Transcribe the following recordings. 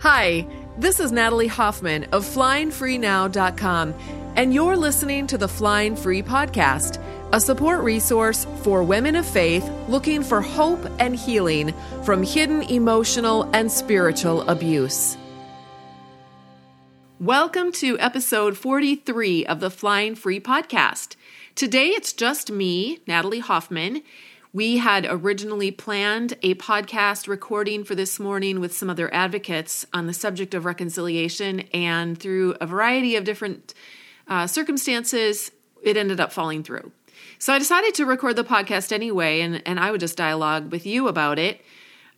Hi, this is Natalie Hoffman of FlyingFreeNow.com, and you're listening to the Flying Free Podcast, a support resource for women of faith looking for hope and healing from hidden emotional and spiritual abuse. Welcome to episode 43 of the Flying Free Podcast. Today it's just me, Natalie Hoffman we had originally planned a podcast recording for this morning with some other advocates on the subject of reconciliation, and through a variety of different uh, circumstances, it ended up falling through. So I decided to record the podcast anyway, and, and I would just dialogue with you about it.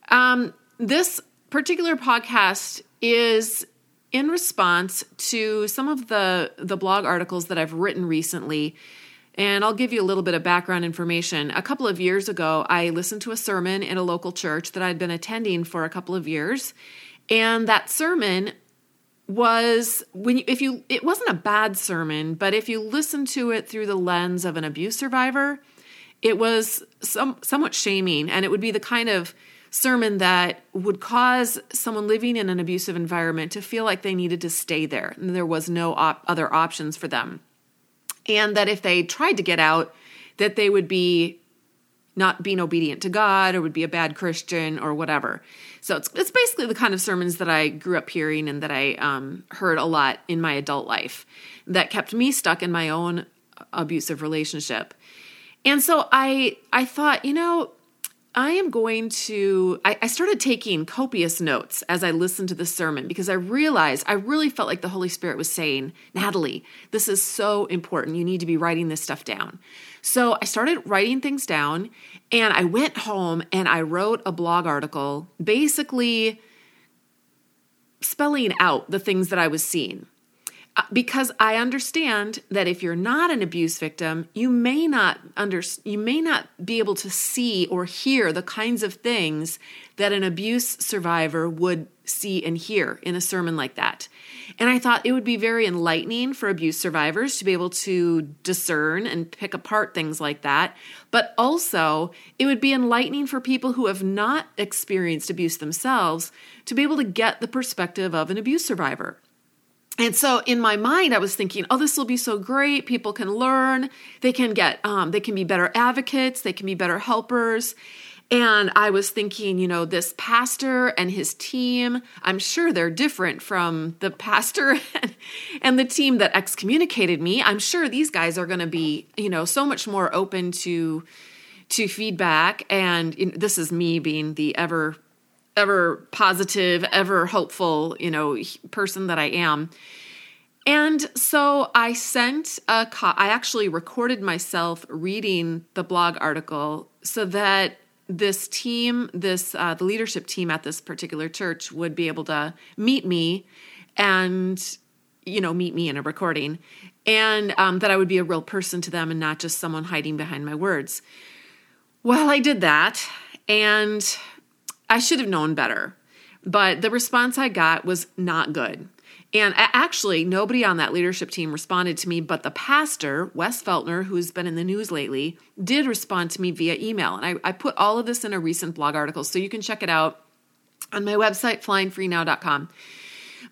Um, this particular podcast is in response to some of the the blog articles that I've written recently and I'll give you a little bit of background information. A couple of years ago, I listened to a sermon in a local church that I'd been attending for a couple of years. And that sermon was when you, if you it wasn't a bad sermon, but if you listen to it through the lens of an abuse survivor, it was some somewhat shaming and it would be the kind of sermon that would cause someone living in an abusive environment to feel like they needed to stay there and there was no op- other options for them and that if they tried to get out, that they would be not being obedient to God or would be a bad Christian or whatever. So it's it's basically the kind of sermons that I grew up hearing and that I um, heard a lot in my adult life that kept me stuck in my own abusive relationship. And so I I thought, you know, I am going to, I, I, started taking copious notes as I listened to the sermon because I realized I really felt like the Holy Spirit was saying, Natalie, this is so important. You need to be writing this stuff down. So I started writing things down and I went home and I wrote a blog article basically spelling out the things that I was seeing. Because I understand that if you're not an abuse victim, you may not under you may not be able to see or hear the kinds of things that an abuse survivor would see and hear in a sermon like that. And I thought it would be very enlightening for abuse survivors to be able to discern and pick apart things like that, but also it would be enlightening for people who have not experienced abuse themselves to be able to get the perspective of an abuse survivor. And so in my mind, I was thinking, oh, this will be so great. People can learn. They can get, um, they can be better advocates. They can be better helpers. And I was thinking, you know, this pastor and his team, I'm sure they're different from the pastor and the team that excommunicated me. I'm sure these guys are going to be, you know, so much more open to to feedback and this is me being the ever ever positive, ever hopeful, you know, person that I am. And so I sent a co- I actually recorded myself reading the blog article so that this team, this uh, the leadership team at this particular church would be able to meet me and you know meet me in a recording and um, that I would be a real person to them and not just someone hiding behind my words. Well, I did that and I should have known better. But the response I got was not good. And actually, nobody on that leadership team responded to me, but the pastor, Wes Feltner, who's been in the news lately, did respond to me via email. And I, I put all of this in a recent blog article, so you can check it out on my website, flyingfreenow.com.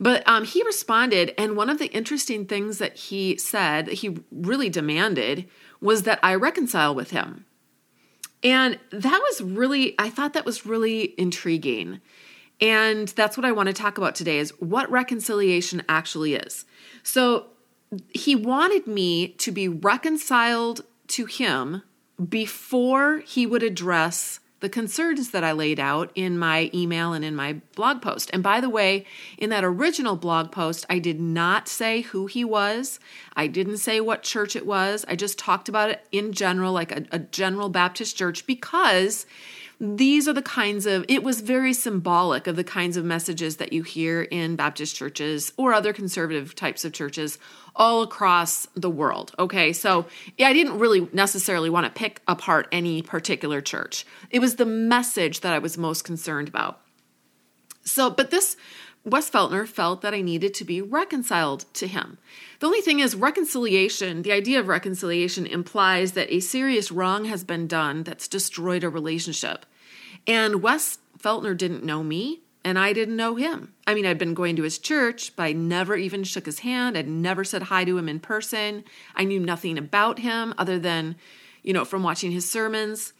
But um, he responded, and one of the interesting things that he said, that he really demanded, was that I reconcile with him. And that was really, I thought that was really intriguing. And that's what I want to talk about today is what reconciliation actually is. So he wanted me to be reconciled to him before he would address the concerns that I laid out in my email and in my blog post. And by the way, in that original blog post, I did not say who he was. I didn't say what church it was. I just talked about it in general, like a, a general Baptist church, because these are the kinds of it was very symbolic of the kinds of messages that you hear in baptist churches or other conservative types of churches all across the world okay? So i didn't really necessarily want to pick apart any particular church. It was the message that i was most concerned about. So but this Wes Feltner felt that I needed to be reconciled to him. The only thing is, reconciliation, the idea of reconciliation implies that a serious wrong has been done that's destroyed a relationship. And Wes Feltner didn't know me. and I didn't know him. I mean, I'd been going to his church, but I never even shook his hand. I'd never said hi to him in person. I knew nothing about him other than, you know, from watching his sermons.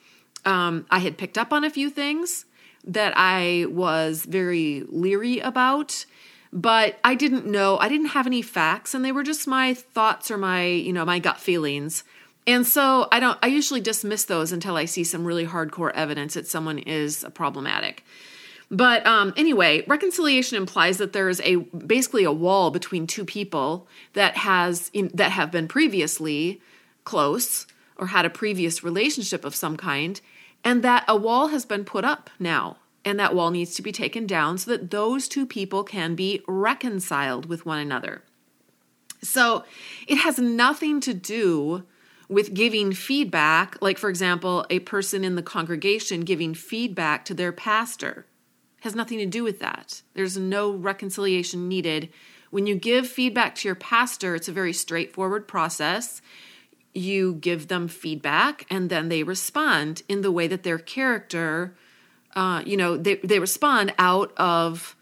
Um, I had picked up on a few things that I was very leery about, but I didn't know, I didn't have any facts, and they were just my thoughts or my, you know, my gut feelings. And so I don't, I usually dismiss those until I see some really hardcore evidence that someone is problematic. But um, anyway, reconciliation implies that there is a basically a wall between two people that has in, that have been previously close or had a previous relationship of some kind, and that a wall has been put up now, and that wall needs to be taken down so that those two people can be reconciled with one another. So it has nothing to do with giving feedback, like, for example, a person in the congregation giving feedback to their pastor has nothing to do with that. There's no reconciliation needed. When you give feedback to your pastor, it's a very straightforward process. You give them feedback and then they respond in the way that their character, uh, you know, they, they respond out of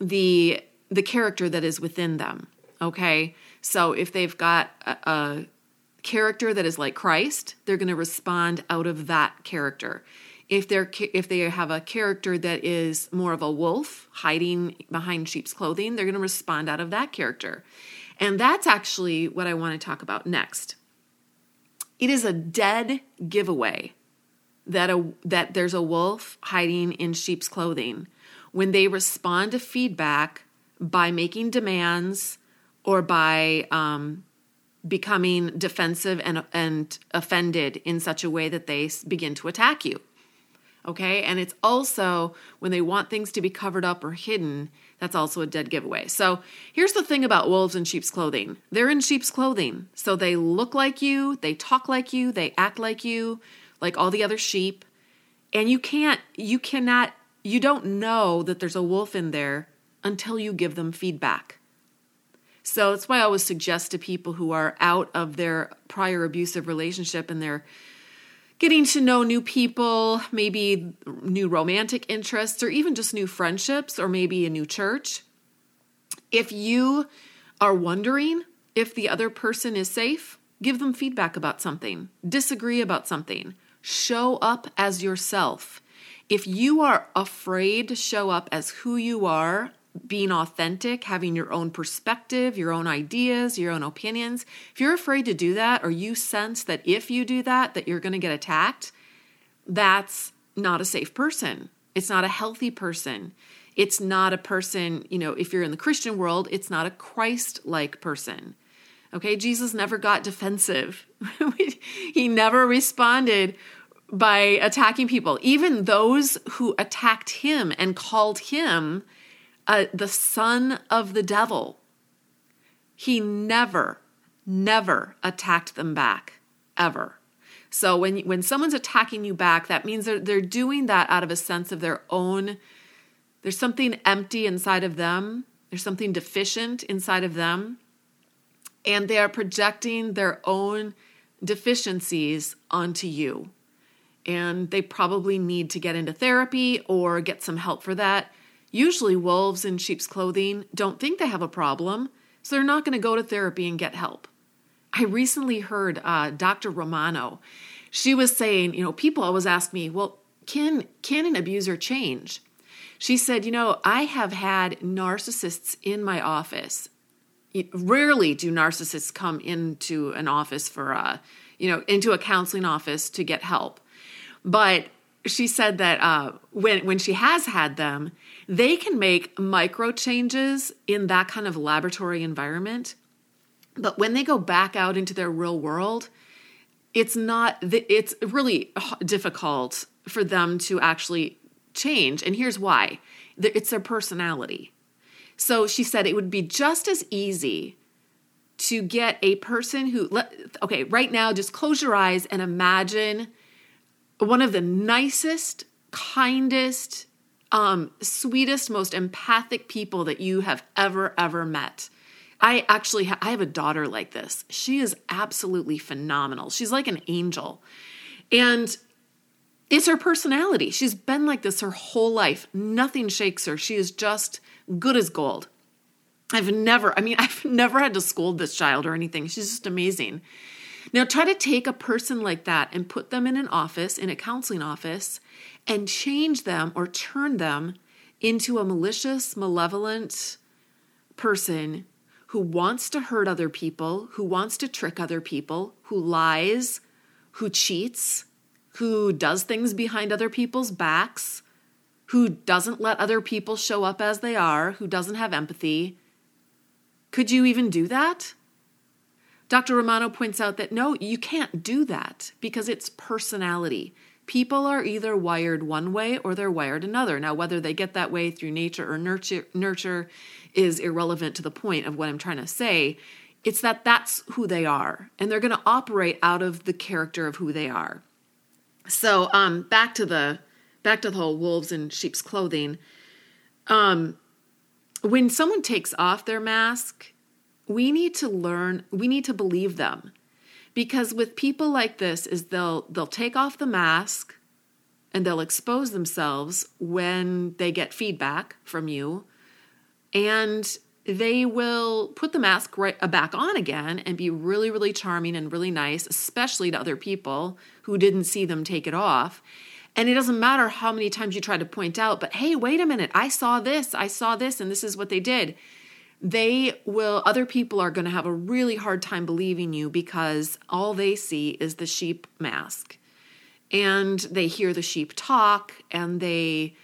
the the character that is within them. Okay. So if they've got a, a character that is like Christ, they're going to respond out of that character if they're if they have a character that is more of a wolf hiding behind sheep's clothing they're going to respond out of that character and that's actually what i want to talk about next it is a dead giveaway that a that there's a wolf hiding in sheep's clothing. When they respond to feedback by making demands or by um, becoming defensive and, and offended in such a way that they begin to attack you Okay. And it's also when they want things to be covered up or hidden, that's also a dead giveaway. So here's the thing about wolves in sheep's clothing they're in sheep's clothing. So they look like you, they talk like you, they act like you, like all the other sheep. And you can't, you cannot, you don't know that there's a wolf in there until you give them feedback. So that's why I always suggest to people who are out of their prior abusive relationship and they're getting to know new people, maybe new romantic interests, or even just new friendships, or maybe a new church. If you are wondering if the other person is safe, give them feedback about something, disagree about something, show up as yourself. If you are afraid to show up as who you are being authentic, having your own perspective, your own ideas, your own opinions. If you're afraid to do that or you sense that if you do that that you're going to get attacked, that's not a safe person. It's not a healthy person. It's not a person, you know, if you're in the Christian world, it's not a Christ-like person. Okay? Jesus never got defensive. he never responded by attacking people. Even those who attacked him and called him uh, the son of the devil. He never, never attacked them back, ever. So when when someone's attacking you back, that means they're, they're doing that out of a sense of their own. There's something empty inside of them. There's something deficient inside of them, and they are projecting their own deficiencies onto you. And they probably need to get into therapy or get some help for that Usually, wolves in sheep's clothing don't think they have a problem, so they're not going to go to therapy and get help. I recently heard uh, Dr. Ramani. She was saying, you know, people always ask me, well, can can an abuser change? She said, you know, I have had narcissists in my office. Rarely do narcissists come into an office for, uh, you know, into a counseling office to get help. But she said that uh, when when she has had them, they can make micro changes in that kind of laboratory environment. But when they go back out into their real world, it's not, it's really difficult for them to actually change. And here's why it's their personality. So she said it would be just as easy to get a person who, okay, right now, just close your eyes and imagine one of the nicest, kindest, um, sweetest, most empathic people that you have ever, ever met. I actually ha- I have a daughter like this. She is absolutely phenomenal. She's like an angel. And It's her personality. She's been like this her whole life. Nothing shakes her. She is just good as gold. I've never, I mean, I've never had to scold this child or anything. She's just amazing. Now, try to take a person like that and put them in an office, in a counseling office, and change them or turn them into a malicious, malevolent person who wants to hurt other people, who wants to trick other people, who lies, who cheats, who does things behind other people's backs, who doesn't let other people show up as they are, who doesn't have empathy. Could you even do that? Dr. Ramani points out that no, you can't do that because it's personality. People are either wired one way or they're wired another. Now, whether they get that way through nature or nurture, nurture is irrelevant to the point of what I'm trying to say. It's that that's who they are, and they're going to operate out of the character of who they are. So, um, back to the back to the whole wolves in sheep's clothing. Um, when someone takes off their mask, we need to learn. We need to believe them, because with people like this, is they'll they'll take off the mask, and they'll expose themselves when they get feedback from you, and they will put the mask right uh, back on again and be really really charming and really nice especially to other people who didn't see them take it off. And it doesn't matter how many times you try to point out but hey wait a minute. I saw this. I saw this and this is what they did they will other people are going to have a really hard time believing you because all they see is the sheep mask and they hear the sheep talk and they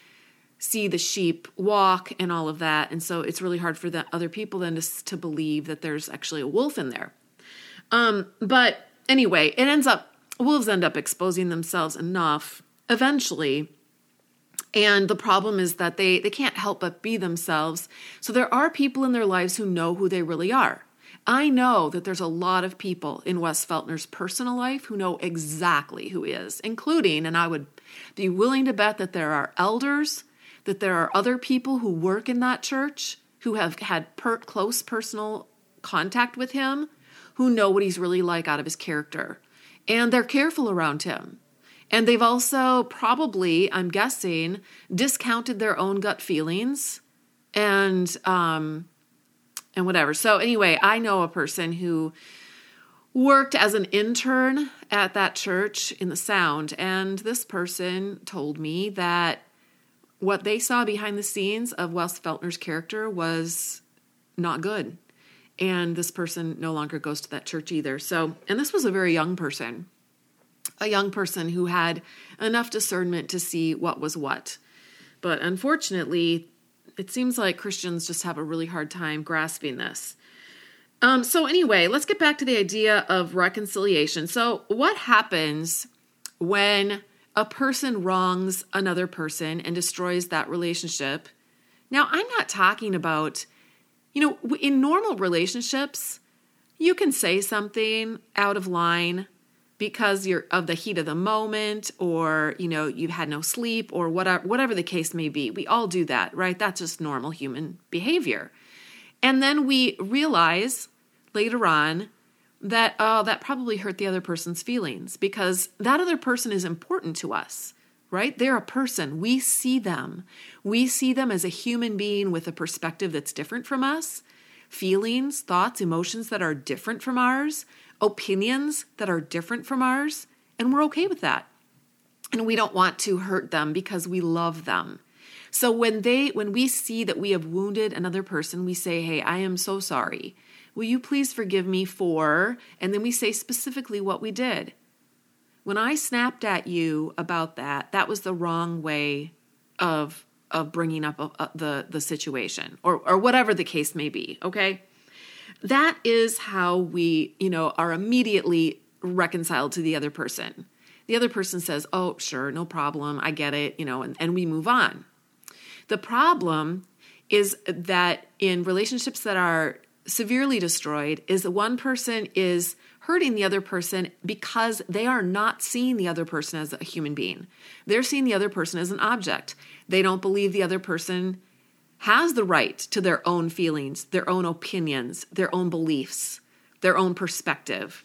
see the sheep walk and all of that. And so it's really hard for the other people then to, to believe that there's actually a wolf in there. Um, but anyway, it ends up, wolves end up exposing themselves enough eventually. And the problem is that they, they can't help but be themselves. So there are people in their lives who know who they really are. I know that there's a lot of people in Wes Feltner's personal life who know exactly who he is, including, and I would be willing to bet that there are elders that there are other people who work in that church who have had per- close personal contact with him who know what he's really like out of his character. And they're careful around him. And they've also probably, I'm guessing, discounted their own gut feelings and um and whatever. So anyway, I know a person who worked as an intern at that church in the Sound and this person told me that what they saw behind the scenes of Wes Feltner's character was not good. And this person no longer goes to that church either. So, and this was a very young person, a young person who had enough discernment to see what was what. But unfortunately, it seems like Christians just have a really hard time grasping this. Um, so, anyway, let's get back to the idea of reconciliation. So, what happens when a person wrongs another person and destroys that relationship. Now, I'm not talking about, you know, in normal relationships, you can say something out of line because you're of the heat of the moment or, you know, you've had no sleep or whatever whatever the case may be. We all do that, right? That's just normal human behavior. And then we realize later on that oh that probably hurt the other person's feelings because that other person is important to us right they're a person we see them we see them as a human being with a perspective that's different from us feelings thoughts emotions that are different from ours opinions that are different from ours and we're okay with that and we don't want to hurt them because we love them so when they when we see that we have wounded another person we say hey i am so sorry Will you please forgive me for? And then we say specifically what we did. When I snapped at you about that, that was the wrong way of of bringing up a, a, the the situation or or whatever the case may be, okay? That is how we, you know, are immediately reconciled to the other person. The other person says, "Oh, sure, no problem. I get it," you know, and, and we move on. The problem is that in relationships that are severely destroyed is that one person is hurting the other person because they are not seeing the other person as a human being. They're seeing the other person as an object. They don't believe the other person has the right to their own feelings, their own opinions, their own beliefs, their own perspective.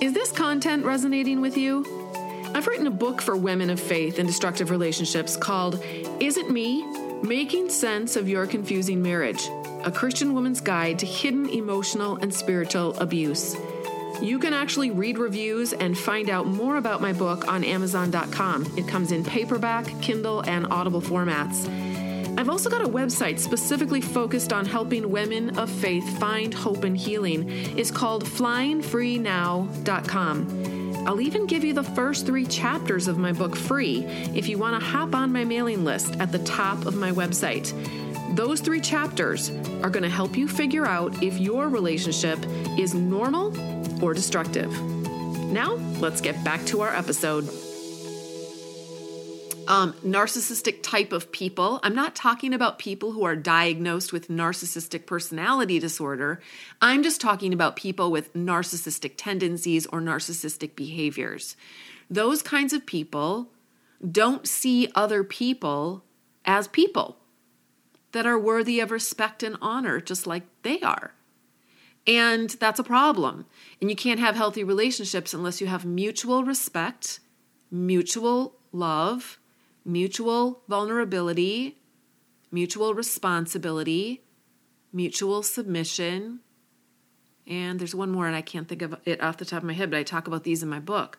Is this content resonating with you? I've written a book for women of faith in destructive relationships called Is It Me? Making Sense of Your Confusing Marriage, a Christian woman's guide to hidden emotional and spiritual abuse. You can actually read reviews and find out more about my book on Amazon.com. It comes in paperback, Kindle, and Audible formats. I've also got a website specifically focused on helping women of faith find hope and healing. It's called flyingfreenow.com. I'll even give you the first three chapters of my book free if you want to hop on my mailing list at the top of my website. Those three chapters are going to help you figure out if your relationship is normal or destructive. Now, let's get back to our episode. Um, narcissistic type of people. I'm not talking about people who are diagnosed with narcissistic personality disorder. I'm just talking about people with narcissistic tendencies or narcissistic behaviors. Those kinds of people don't see other people as people that are worthy of respect and honor, just like they are. And that's a problem. And you can't have healthy relationships unless you have mutual respect, mutual love, mutual vulnerability, mutual responsibility, mutual submission. And there's one more, and I can't think of it off the top of my head, but I talk about these in my book.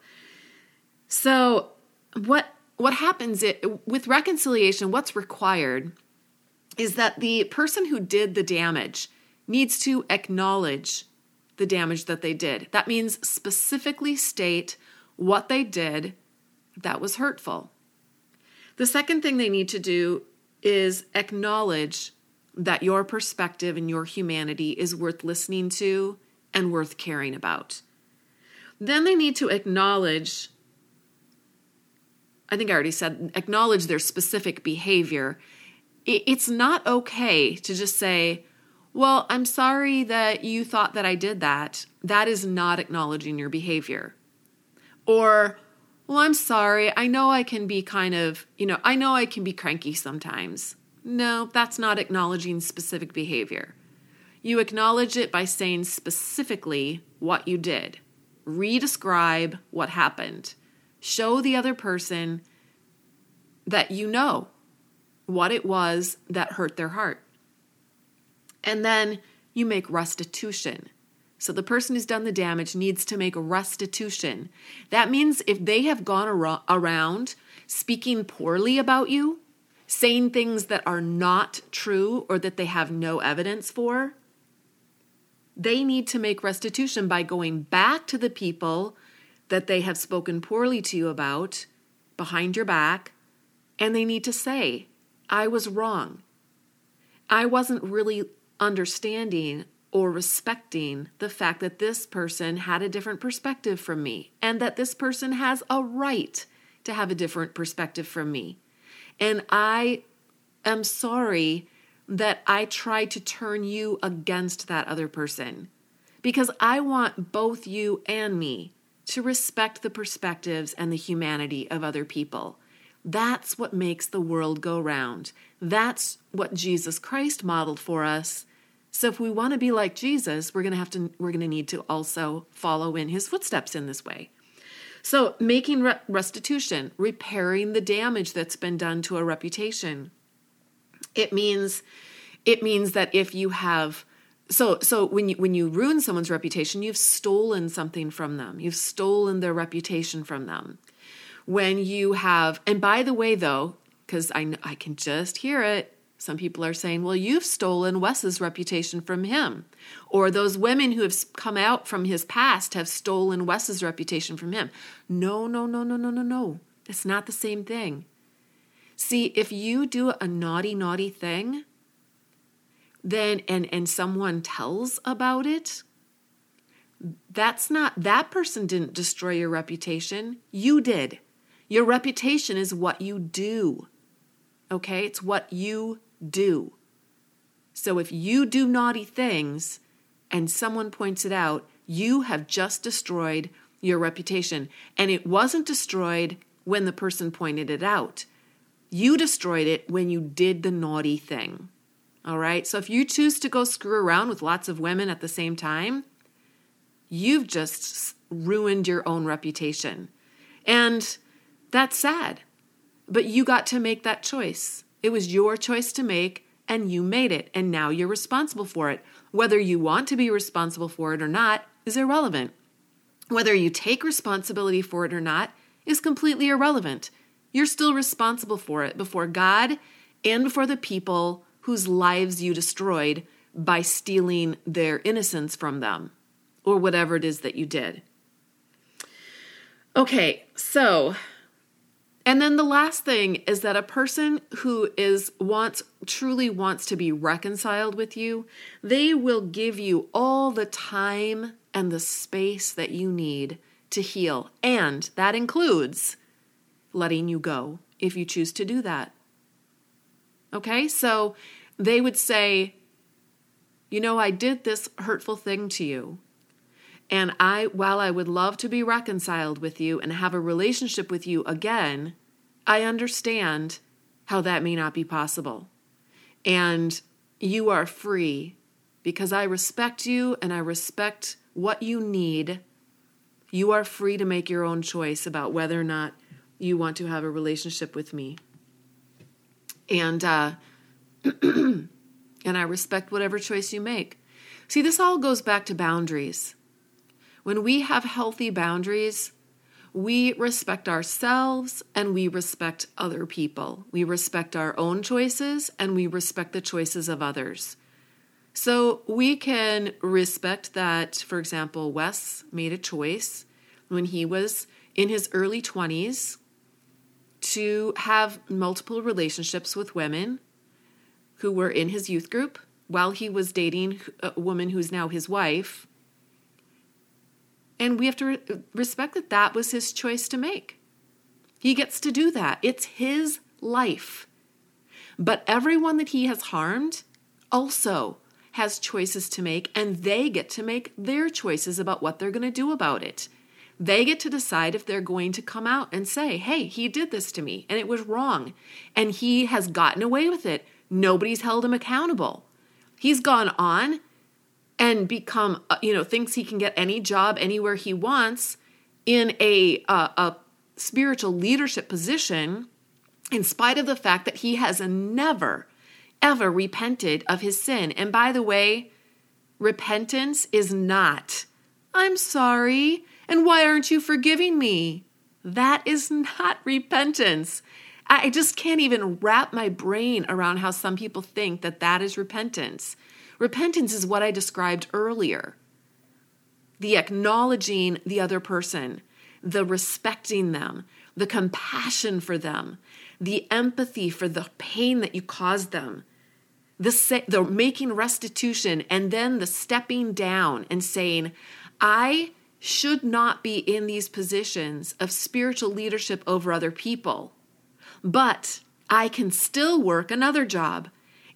So, what what happens it, with reconciliation? What's required is that the person who did the damage needs to acknowledge the damage that they did. That means specifically state what they did that was hurtful. The second thing they need to do is acknowledge that your perspective and your humanity is worth listening to and worth caring about. Then they need to acknowledge, I think I already said, acknowledge their specific behavior. It's not okay to just say, well, I'm sorry that you thought that I did that. That is not acknowledging your behavior. Or, well, I'm sorry. I know I can be kind of, you know, I know I can be cranky sometimes. No, that's not acknowledging specific behavior. You acknowledge it by saying specifically what you did. Redescribe what happened. Show the other person that you know what it was that hurt their heart. And then you make restitution. So the person who's done the damage needs to make restitution. That means if they have gone ar- around speaking poorly about you, saying things that are not true or that they have no evidence for, they need to make restitution by going back to the people that they have spoken poorly to you about behind your back, and they need to say, I was wrong. I wasn't really understanding or respecting the fact that this person had a different perspective from me and that this person has a right to have a different perspective from me. And I am sorry that I tried to turn you against that other person because I want both you and me to respect the perspectives and the humanity of other people. That's what makes the world go round. That's what Jesus Christ modeled for us so if we want to be like Jesus, we're going to have to we're going to need to also follow in his footsteps in this way. So making re- restitution, repairing the damage that's been done to a reputation. It means it means that if you have so so when you when you ruin someone's reputation, you've stolen something from them. You've stolen their reputation from them. When you have and by the way though, cuz I I can just hear it some people are saying, well, you've stolen Wes's reputation from him. Or those women who have come out from his past have stolen Wes's reputation from him. No, no, no, no, no, no, no. It's not the same thing. See, if you do a naughty, naughty thing, then and and someone tells about it, that's not that person didn't destroy your reputation. You did. Your reputation is what you do. Okay? It's what you do. So if you do naughty things and someone points it out, you have just destroyed your reputation. And it wasn't destroyed when the person pointed it out. You destroyed it when you did the naughty thing. All right? So if you choose to go screw around with lots of women at the same time, you've just ruined your own reputation. And that's sad. But you got to make that choice. It was your choice to make, and you made it, and now you're responsible for it. Whether you want to be responsible for it or not is irrelevant. Whether you take responsibility for it or not is completely irrelevant. You're still responsible for it before God and before the people whose lives you destroyed by stealing their innocence from them or whatever it is that you did. Okay, so and then the last thing is that a person who is wants truly wants to be reconciled with you, they will give you all the time and the space that you need to heal. And that includes letting you go if you choose to do that. Okay? So they would say, "You know, I did this hurtful thing to you. And I, while I would love to be reconciled with you and have a relationship with you again, I understand how that may not be possible. And you are free because I respect you and I respect what you need. You are free to make your own choice about whether or not you want to have a relationship with me. And, uh, and I respect whatever choice you make. See, this all goes back to boundaries. When we have healthy boundaries, we respect ourselves and we respect other people. We respect our own choices and we respect the choices of others. So we can respect that, for example, Wes made a choice when he was in his early 20s to have multiple relationships with women who were in his youth group while he was dating a woman who's now his wife and we have to re- respect that that was his choice to make. He gets to do that. It's his life. But everyone that he has harmed also has choices to make, and they get to make their choices about what they're going to do about it. They get to decide if they're going to come out and say, hey, he did this to me and it was wrong. And he has gotten away with it. Nobody's held him accountable. He's gone on and become, uh, you know, thinks he can get any job anywhere he wants in a, uh, a spiritual leadership position, in spite of the fact that he has never, ever repented of his sin. And by the way, repentance is not, I'm sorry, and why aren't you forgiving me? That is not repentance. I just can't even wrap my brain around how some people think that that is repentance. Repentance is what I described earlier the acknowledging the other person, the respecting them, the compassion for them, the empathy for the pain that you caused them, the, the making restitution, and then the stepping down and saying, I should not be in these positions of spiritual leadership over other people, but I can still work another job.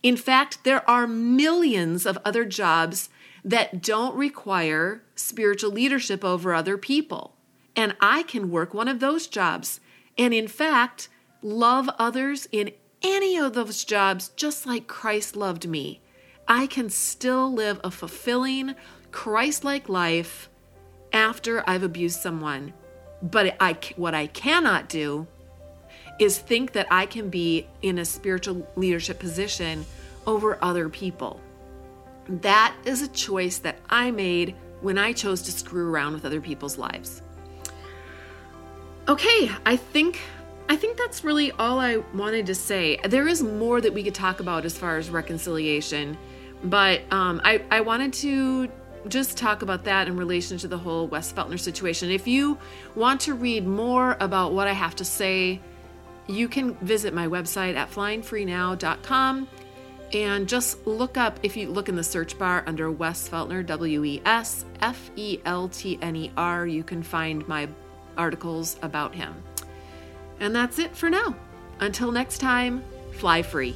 In fact, there are millions of other jobs that don't require spiritual leadership over other people. And I can work one of those jobs. And in fact, love others in any of those jobs just like Christ loved me. I can still live a fulfilling, Christ like life after I've abused someone. But I, what I cannot do is think that I can be in a spiritual leadership position over other people. That is a choice that I made when I chose to screw around with other people's lives. Okay, I think I think that's really all I wanted to say. There is more that we could talk about as far as reconciliation, but um, I, I wanted to just talk about that in relation to the whole Wes Feltner situation. If you want to read more about what I have to say you can visit my website at flyingfreenow.com and just look up, if you look in the search bar under Wes Feltner, W E S F E L T N E R, you can find my articles about him. And that's it for now. Until next time, fly free.